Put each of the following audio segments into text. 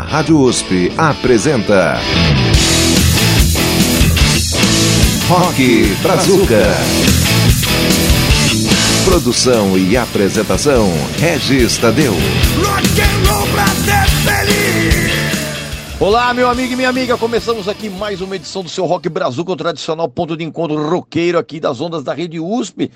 Rádio USP apresenta. Rock Brazuca. Produção e apresentação: Regis Tadeu. Olá, meu amigo e minha amiga, começamos aqui mais uma edição do seu Rock Brazuca, o tradicional ponto de encontro roqueiro aqui das ondas da Rede USP.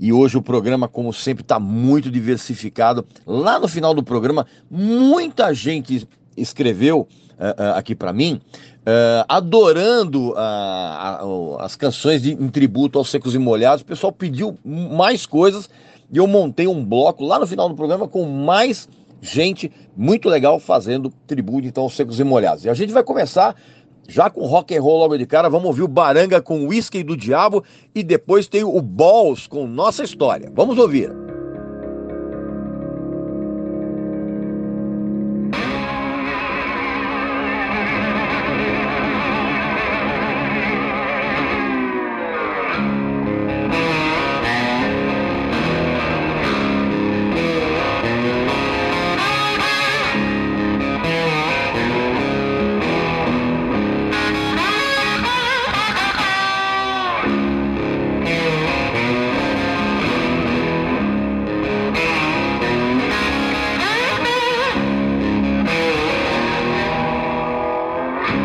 E hoje o programa, como sempre, está muito diversificado. Lá no final do programa, muita gente escreveu uh, aqui para mim, uh, adorando as canções de, em tributo aos Secos e Molhados. O pessoal pediu mais coisas e eu montei um bloco lá no final do programa com mais gente muito legal fazendo tributo então aos Secos e Molhados. E a gente vai começar já com rock and roll logo de cara, vamos ouvir o Baranga com Whisky do Diabo e depois tem o Balls com Nossa História. Vamos ouvir.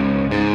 De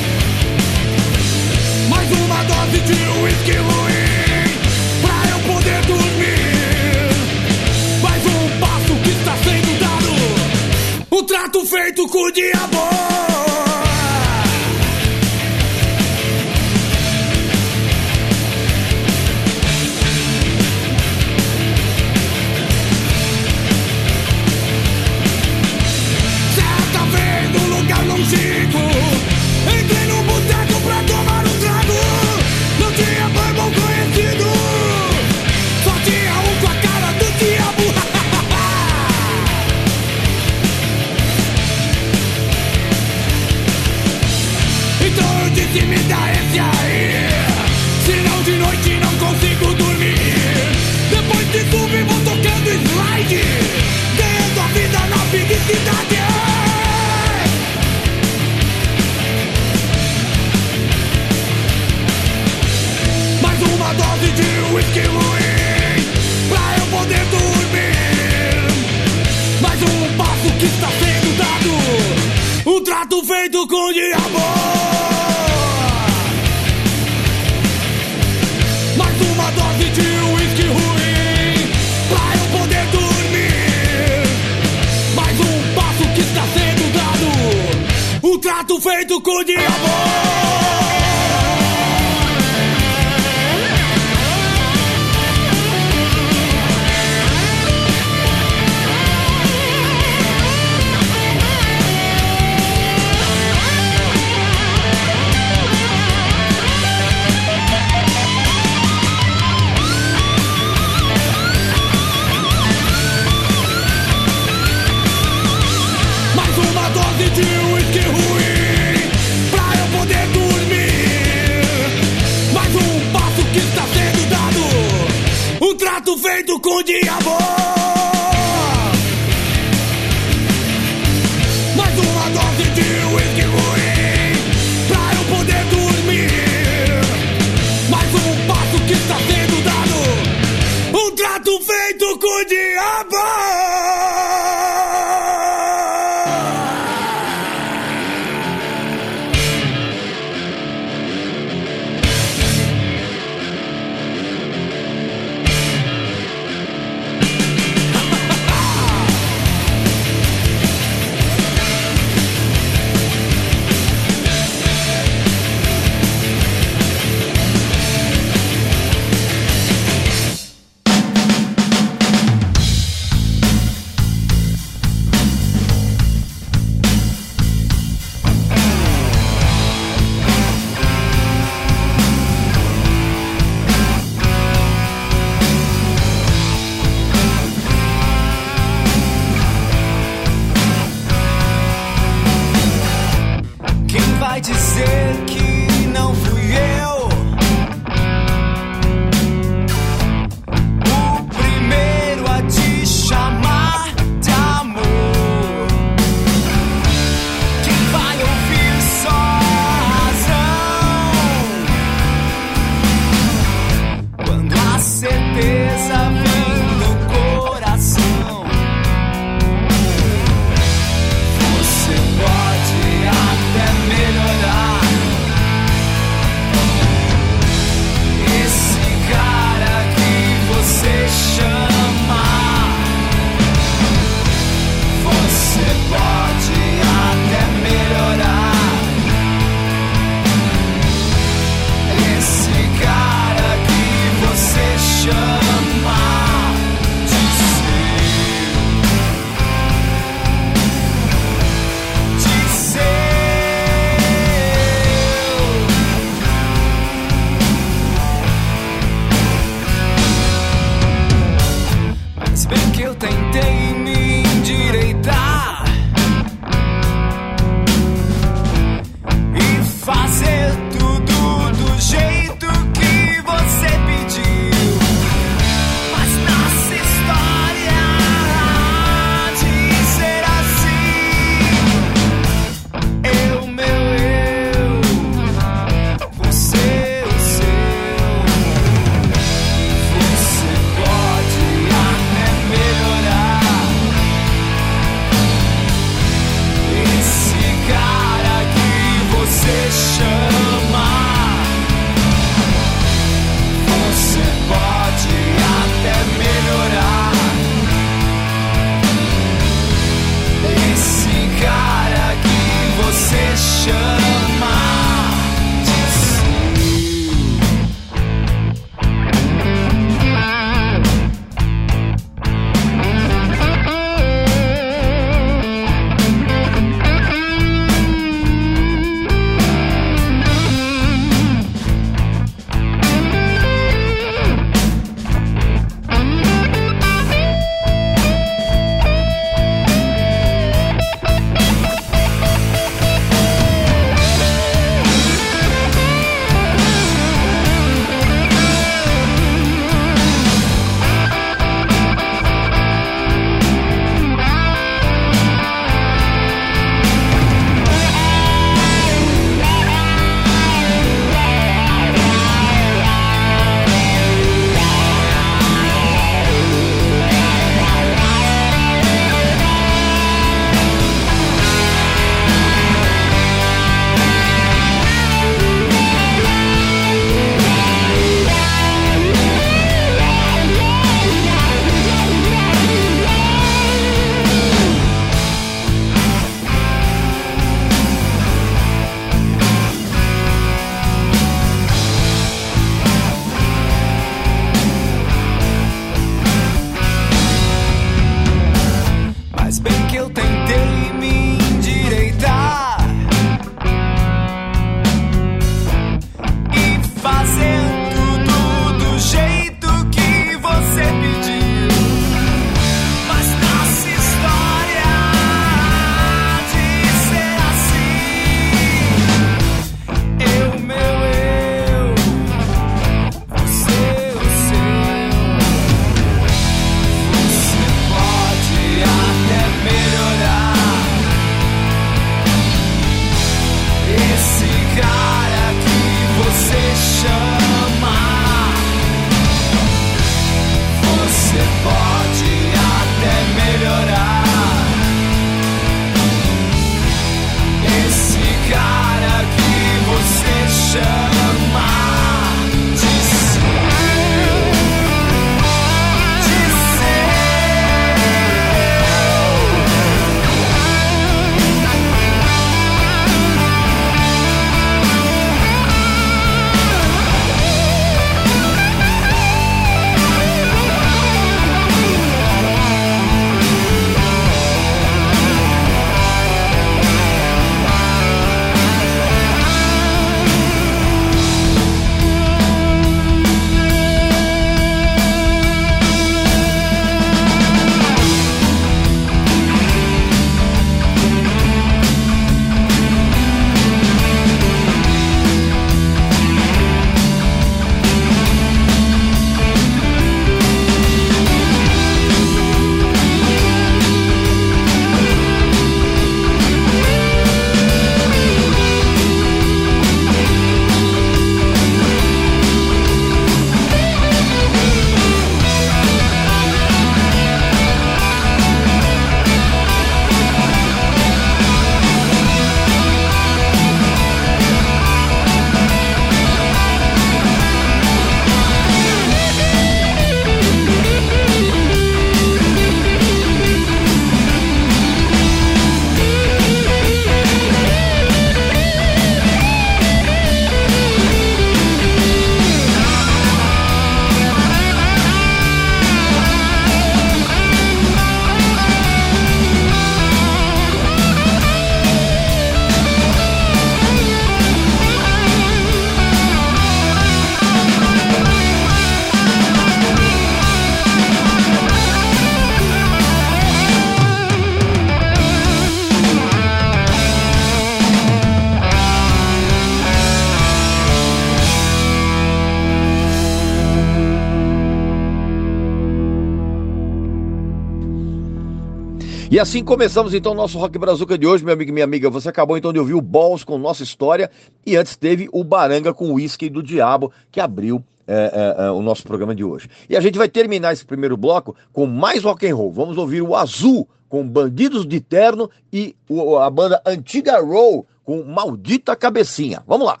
E assim começamos então o nosso Rock Brazuca de hoje, meu amigo e minha amiga. Você acabou então de ouvir o Balls com Nossa História e antes teve o Baranga com Whisky do Diabo, que abriu é, é, é, o nosso programa de hoje. E a gente vai terminar esse primeiro bloco com mais rock and roll. Vamos ouvir o Azul com Bandidos de Terno e o, a banda Antiga Roll com Maldita Cabecinha. Vamos lá!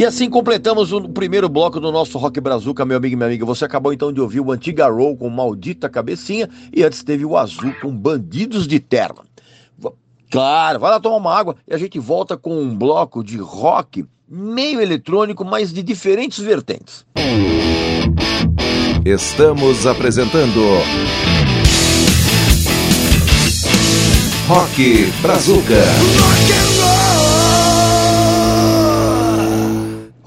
E assim completamos o primeiro bloco do nosso Rock Brazuca, meu amigo e minha amiga. Você acabou então de ouvir o Antiga Roll com Maldita Cabecinha e antes teve o Azul com Bandidos de Terra. Claro, vai lá tomar uma água e a gente volta com um bloco de rock meio eletrônico, mas de diferentes vertentes. Estamos apresentando Rock Brazuca.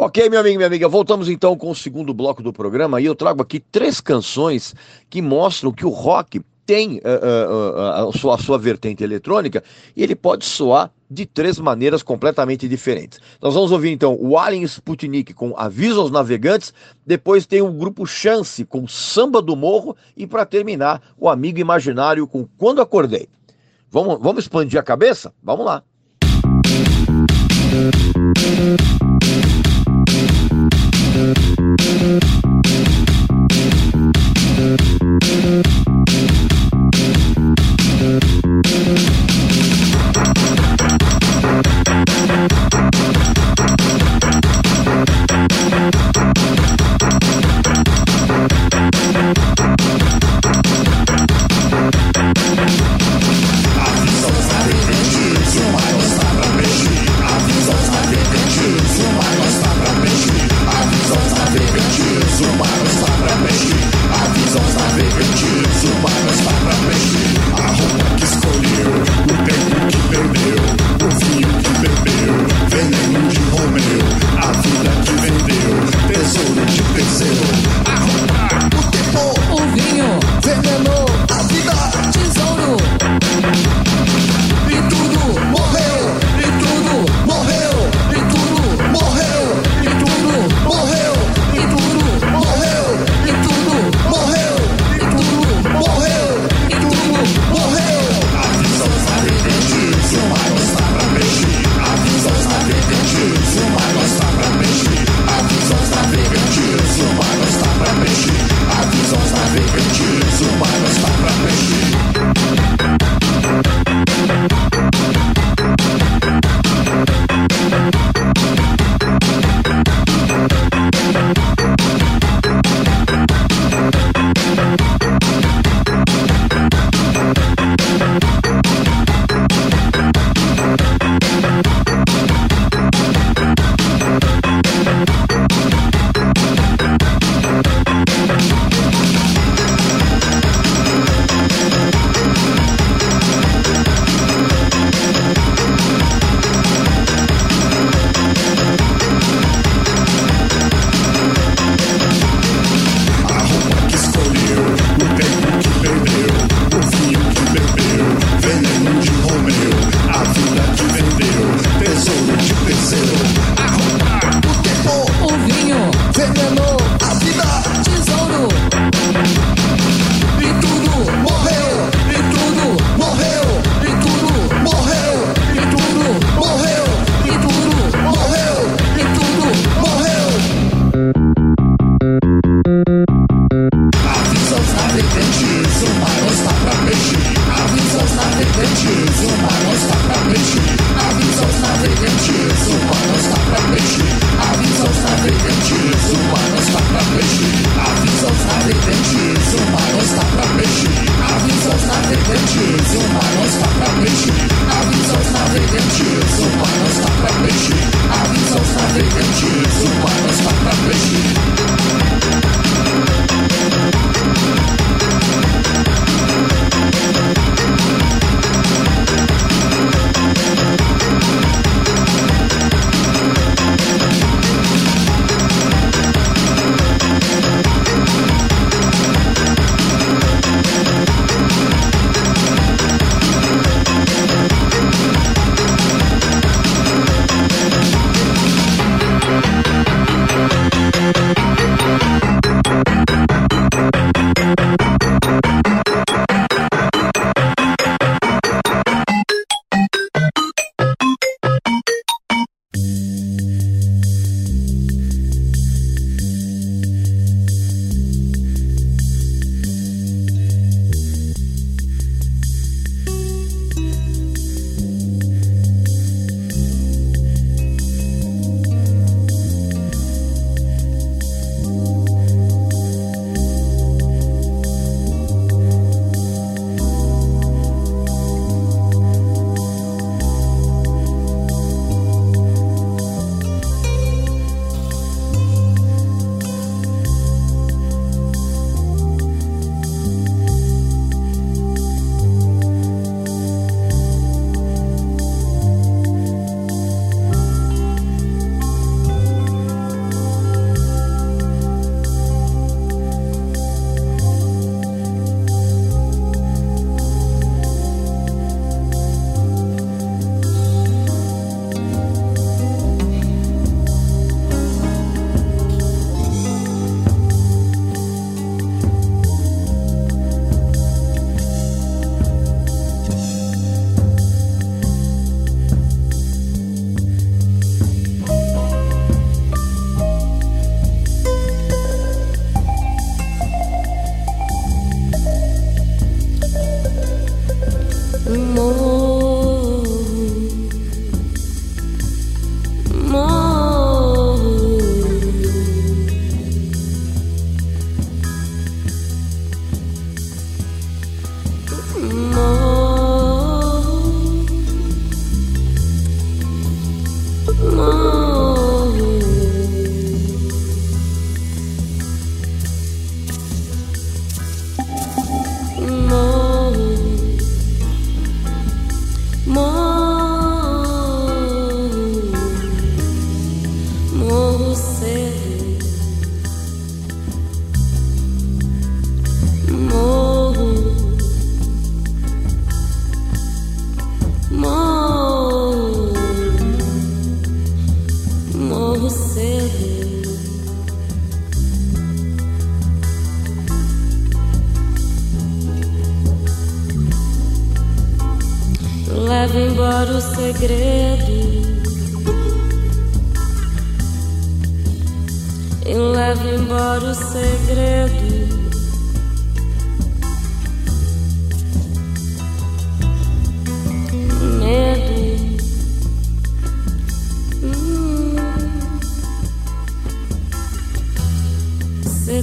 Ok, meu amigo minha amiga, voltamos então com o segundo bloco do programa e eu trago aqui três canções que mostram que o rock tem uh, uh, uh, a, sua, a sua vertente eletrônica e ele pode soar de três maneiras completamente diferentes. Nós vamos ouvir então o Alien Sputnik com Aviso aos Navegantes, depois tem o grupo Chance com Samba do Morro e para terminar o Amigo Imaginário com Quando Acordei. Vamos, vamos expandir a cabeça? Vamos lá. Avisa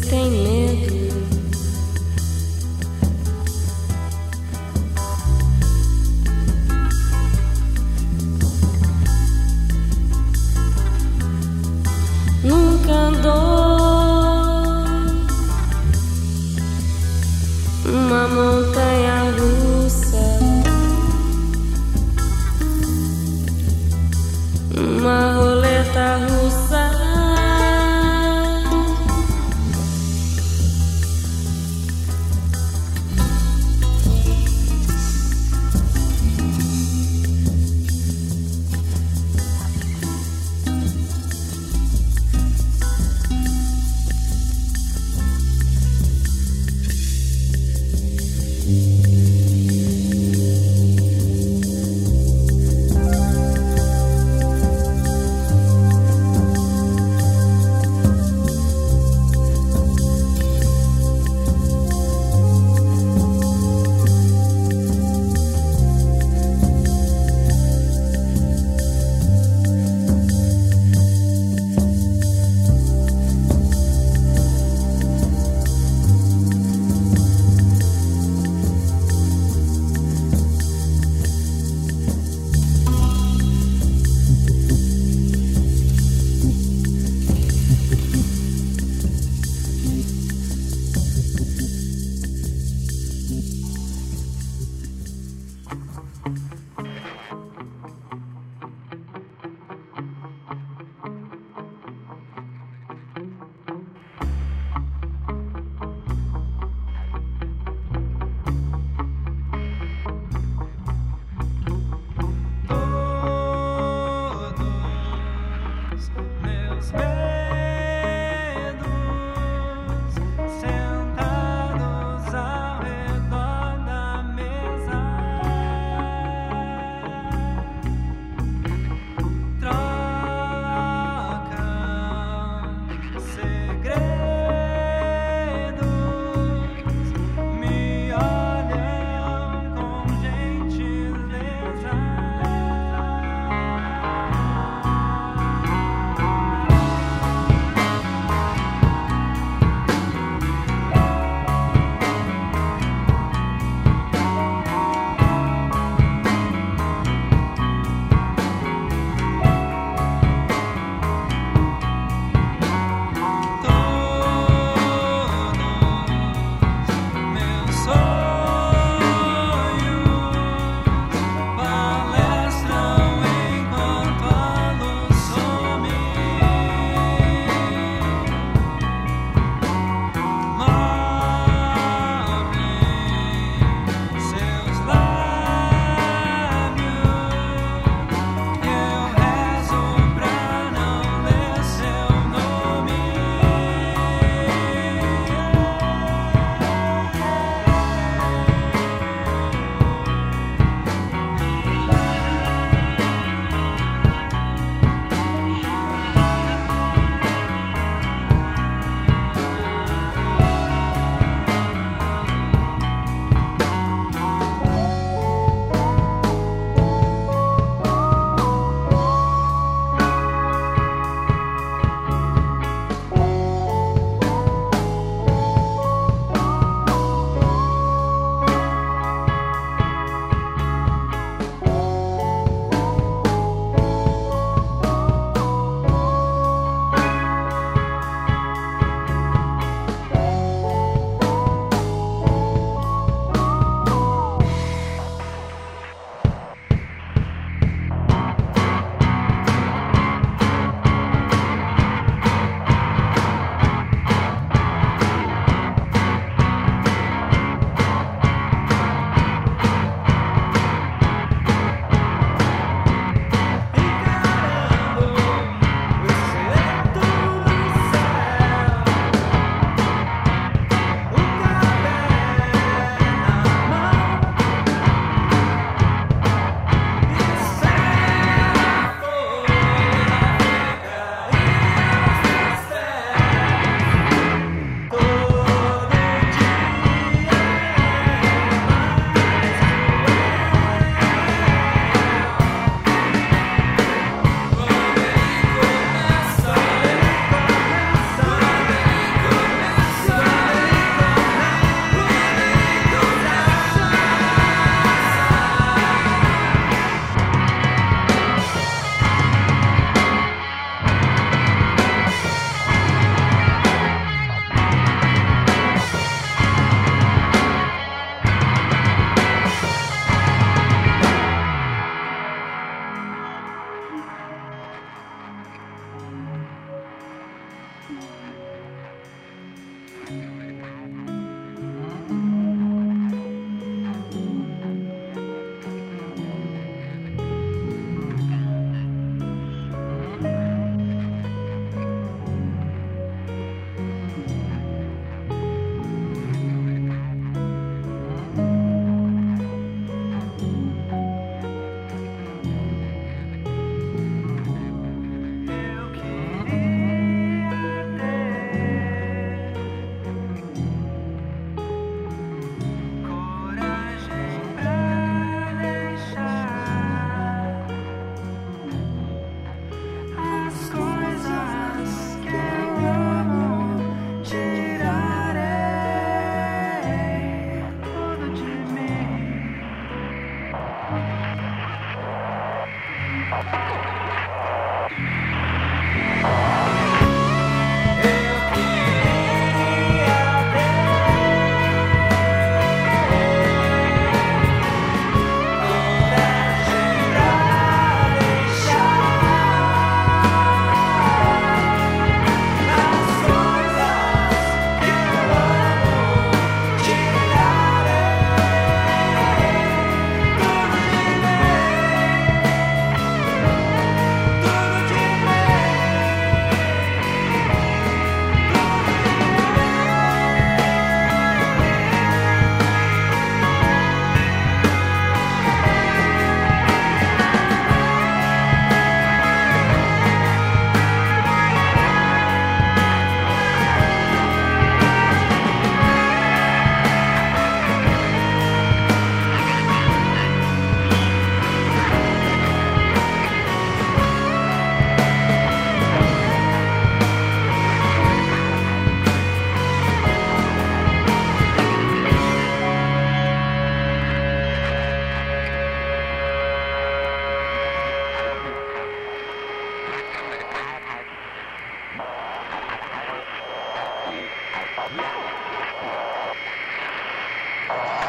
Você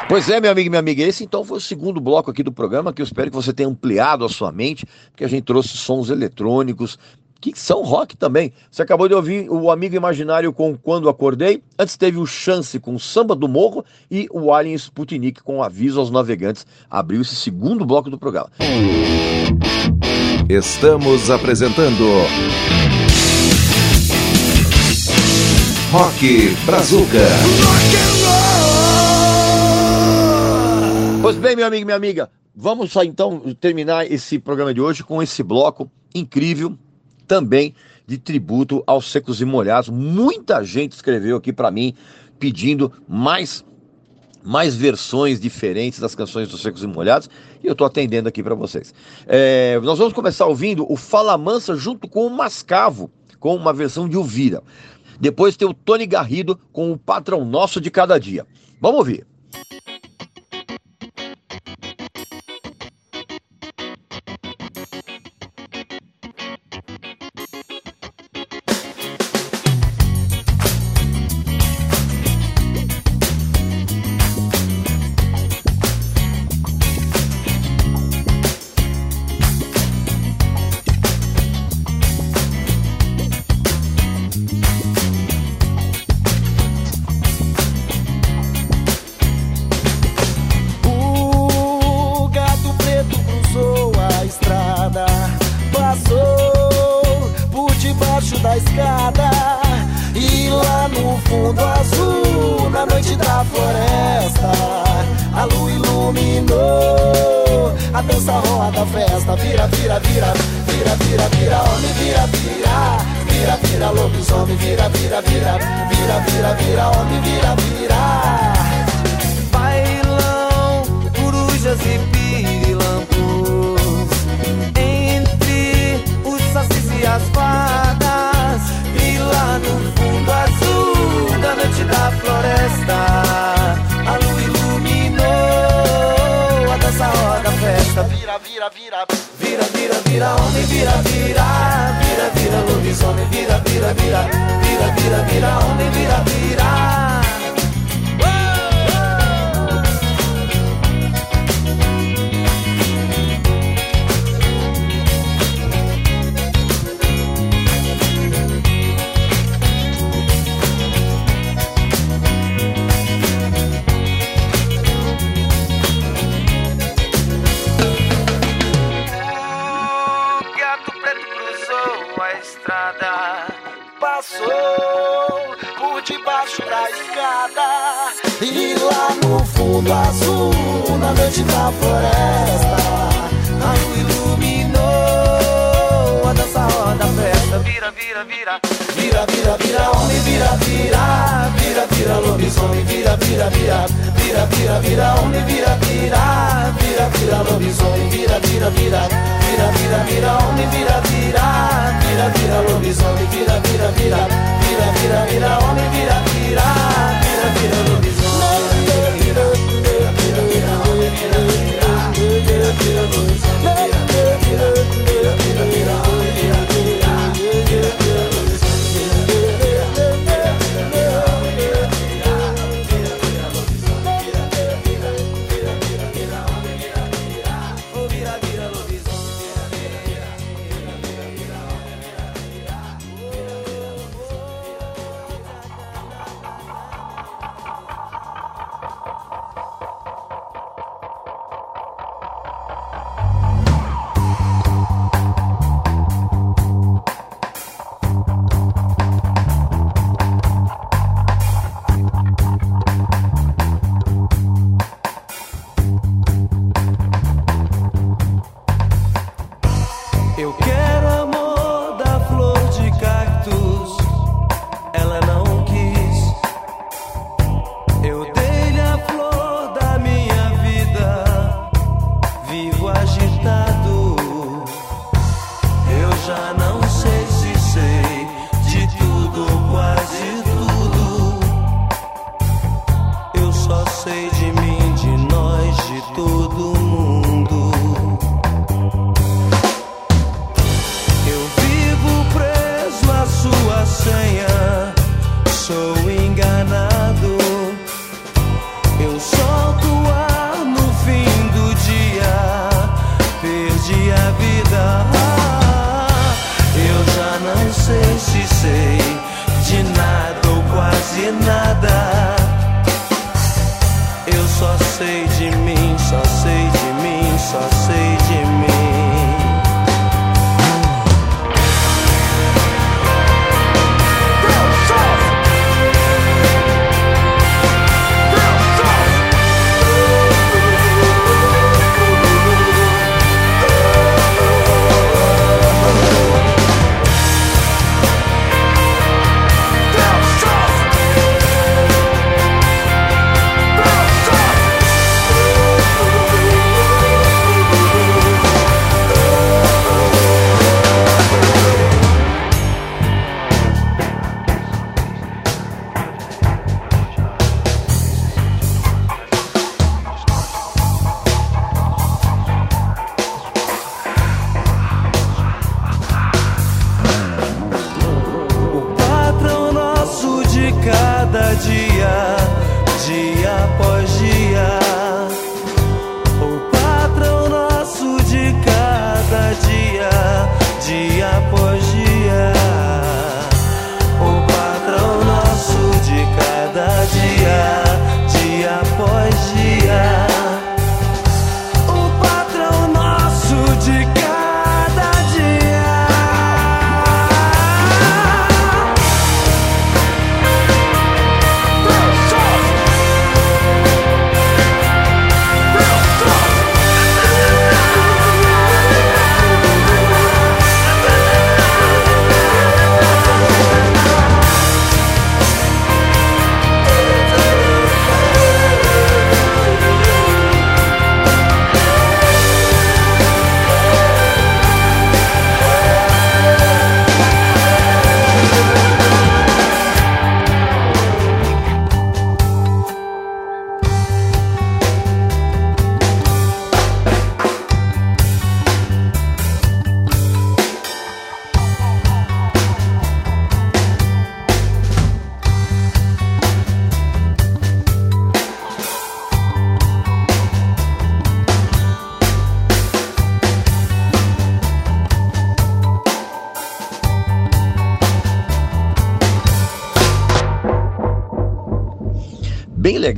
Pois é, meu amigo e minha amiga, esse então foi o segundo bloco aqui do programa, que eu espero que você tenha ampliado a sua mente, porque a gente trouxe sons eletrônicos, que são rock também. Você acabou de ouvir o Amigo Imaginário com Quando Acordei, antes teve o Chance com Samba do Morro e o Alien Sputnik com Aviso aos Navegantes, abriu esse segundo bloco do programa. Estamos apresentando Rock Brazuca. Pois bem, meu amigo minha amiga, vamos só então terminar esse programa de hoje com esse bloco incrível também de tributo aos secos e molhados. Muita gente escreveu aqui para mim pedindo mais mais versões diferentes das canções dos Secos e Molhados e eu estou atendendo aqui para vocês. É, nós vamos começar ouvindo o Fala Mansa junto com o Mascavo, com uma versão de Uvira. Depois tem o Tony Garrido com o Patrão Nosso de Cada Dia. Vamos ouvir. Escada e lá no fundo azul, na noite da floresta, a lua iluminou a dança roda a festa, vira, vira, vira, vira, vira, vira, homem, vira, vira, vira, vira, lobisomem, vira, vira, vira, vira, vira, vira, homem, vira, vira. Bailão, corujas e pirilampos Entre os sacis e as fadas E lá no fundo azul da noite da floresta. A lua iluminou a dança roda festa. Vira, vira, vira, vira, vira, vira, homem, vira, vira. Vira, vira, lobisomem, vira, vira, vira. Vira, vira, vira, homem, vira, vira da escada. E lá no fundo azul, na noite da floresta, a lua iluminou a dança roda festa. Vira, vira, vira, vira, vira, vira, homem, vira, vira, vira, vira, lobisomem, vira, vira, vira, vira, vira, vira, homem, vira, vira, vira, vira, lobisomem, vira, vira, vira, vira, vira, vira, homem, vira, vira, vira, vira, lobisomem, vira, vira, vira, vira, vira, vira, homem, vira, vira, vira,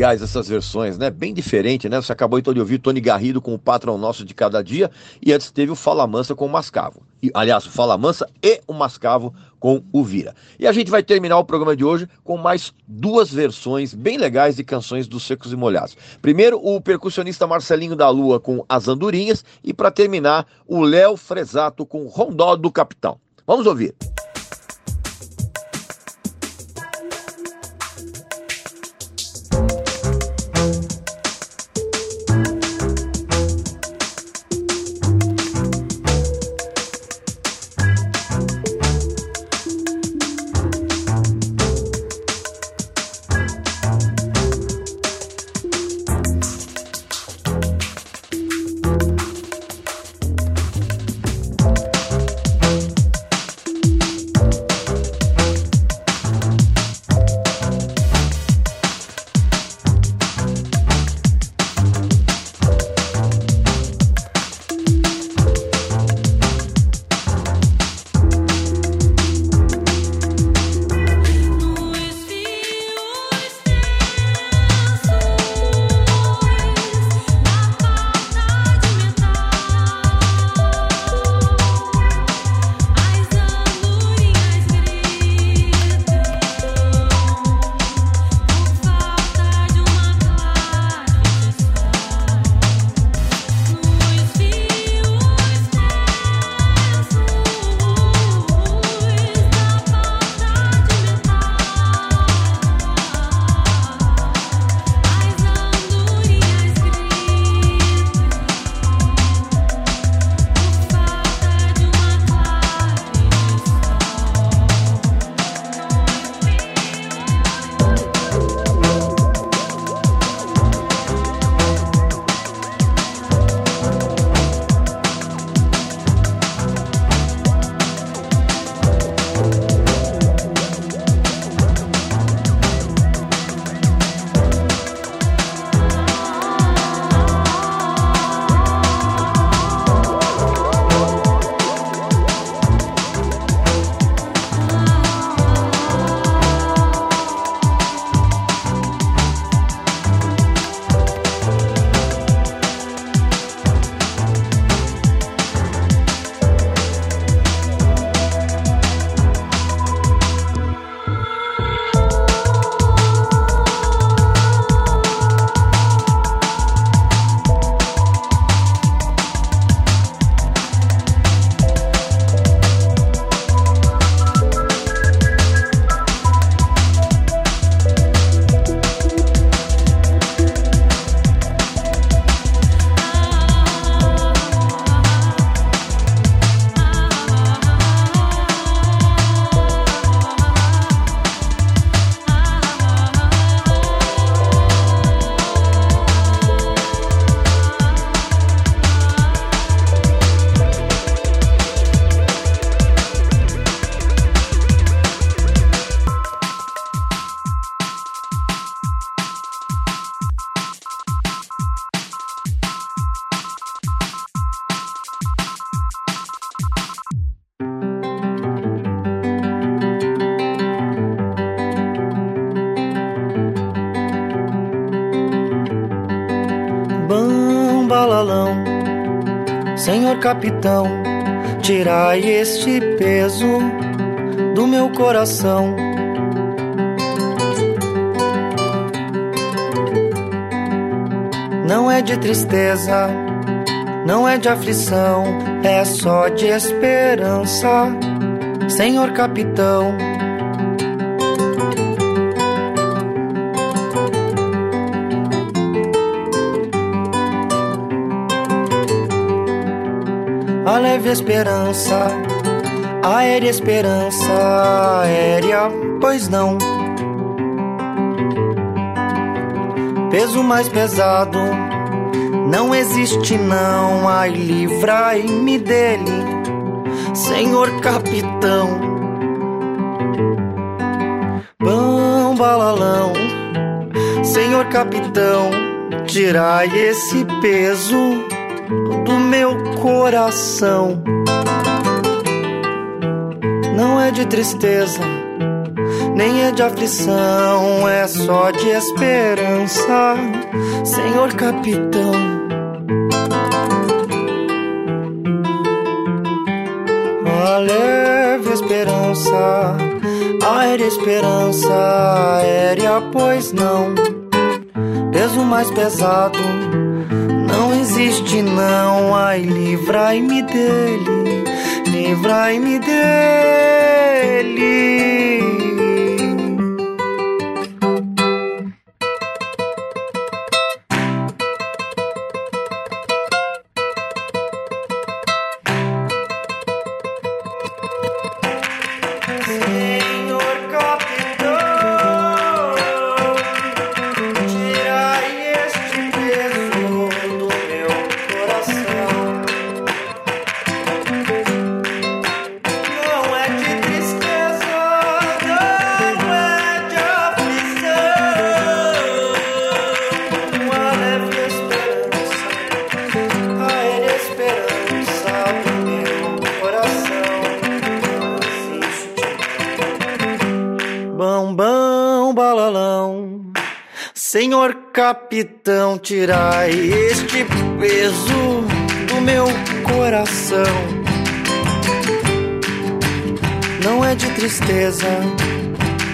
legais essas versões, né? Bem diferente, né? Você acabou então de ouvir Tony Garrido com o Patrão Nosso de Cada Dia e antes teve o Fala Mansa com o Mascavo. E, aliás, o Fala Mansa e o Mascavo com o Vira. E a gente vai terminar o programa de hoje com mais duas versões bem legais de canções dos Secos e Molhados. Primeiro, o percussionista Marcelinho da Lua com As Andorinhas e para terminar, o Léo Fresato com Rondó do Capitão. Vamos ouvir. Capitão, tirai este peso do meu coração. Não é de tristeza, não é de aflição, é só de esperança. Senhor capitão, leve esperança, aérea esperança, aérea, pois não. Peso mais pesado, não existe não, ai livrai-me dele, Senhor capitão. Bom balalão, Senhor capitão, tirai esse peso coração. Não é de tristeza, nem é de aflição, é só de esperança, Senhor capitão. A leve esperança, aérea esperança, aérea, pois não. Peso mais pesado existe não, ai livrai-me dele, livrai-me dele. Tirai este peso do meu coração. Não é de tristeza,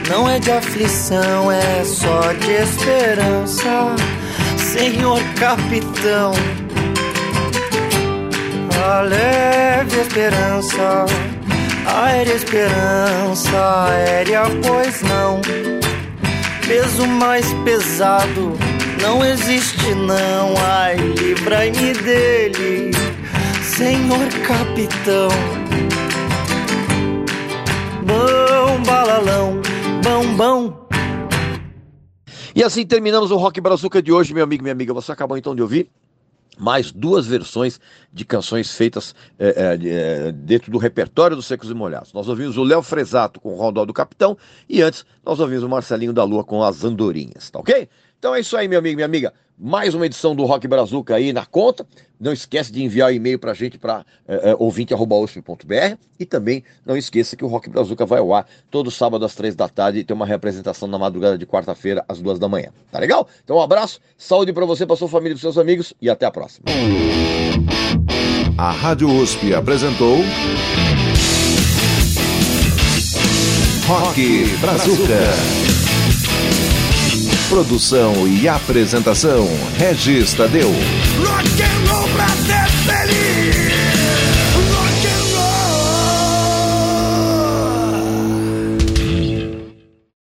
não é de aflição, é só de esperança. Senhor capitão, a leve esperança, aérea esperança, aérea, pois não. Peso mais pesado não existe, não. Ai, livrai-me dele, Senhor capitão. Bom balalão, bom bom. E assim terminamos o Rock Brazuca de hoje, meu amigo, minha amiga. Você acabou então de ouvir mais duas versões de canções feitas é, é, de- dentro do repertório dos Secos e Molhados. Nós ouvimos o Léo Fresato com o Rondó do Capitão e antes nós ouvimos o Marcelinho da Lua com as Andorinhas, tá ok? Então é isso aí, meu amigo, minha amiga. Mais uma edição do Rock Brazuca aí na conta. Não esquece de enviar e-mail pra gente para é, é, ouvinte.usp.br e também não esqueça que o Rock Brazuca vai ao ar todo sábado às três da tarde e tem uma representação na madrugada de quarta-feira às duas da manhã. Tá legal? Então um abraço, saúde pra você, pra sua família e pros seus amigos e até a próxima. A Rádio USP apresentou. Rock Brazuca. Produção e apresentação: Regis Tadeu.